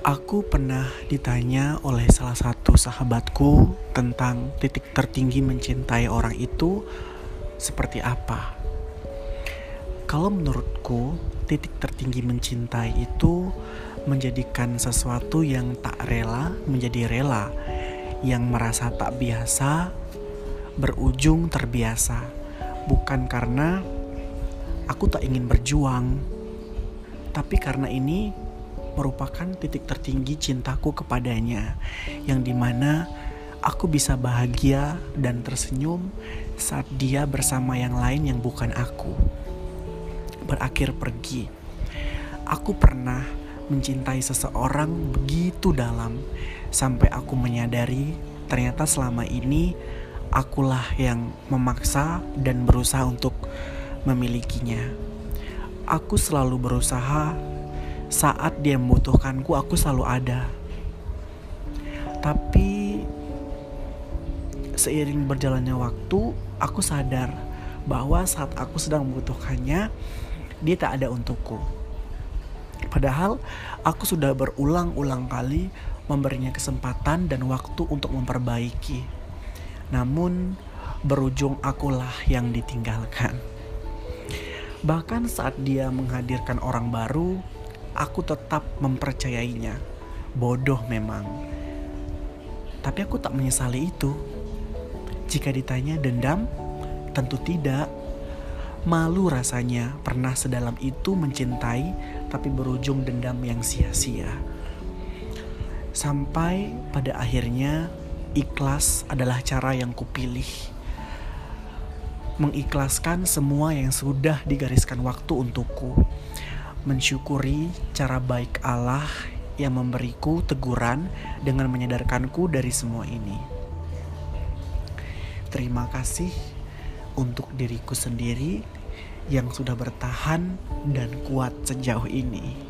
Aku pernah ditanya oleh salah satu sahabatku tentang titik tertinggi mencintai orang itu seperti apa. Kalau menurutku, titik tertinggi mencintai itu menjadikan sesuatu yang tak rela menjadi rela, yang merasa tak biasa berujung terbiasa, bukan karena aku tak ingin berjuang, tapi karena ini merupakan titik tertinggi cintaku kepadanya, yang di mana aku bisa bahagia dan tersenyum saat dia bersama yang lain yang bukan aku. Berakhir pergi, aku pernah mencintai seseorang begitu dalam sampai aku menyadari ternyata selama ini akulah yang memaksa dan berusaha untuk memilikinya. Aku selalu berusaha saat dia membutuhkanku aku selalu ada. Tapi seiring berjalannya waktu aku sadar bahwa saat aku sedang membutuhkannya dia tak ada untukku. Padahal aku sudah berulang-ulang kali memberinya kesempatan dan waktu untuk memperbaiki. Namun berujung akulah yang ditinggalkan. Bahkan saat dia menghadirkan orang baru aku tetap mempercayainya. Bodoh memang. Tapi aku tak menyesali itu. Jika ditanya dendam, tentu tidak. Malu rasanya pernah sedalam itu mencintai tapi berujung dendam yang sia-sia. Sampai pada akhirnya ikhlas adalah cara yang kupilih. Mengikhlaskan semua yang sudah digariskan waktu untukku mensyukuri cara baik Allah yang memberiku teguran dengan menyadarkanku dari semua ini. Terima kasih untuk diriku sendiri yang sudah bertahan dan kuat sejauh ini.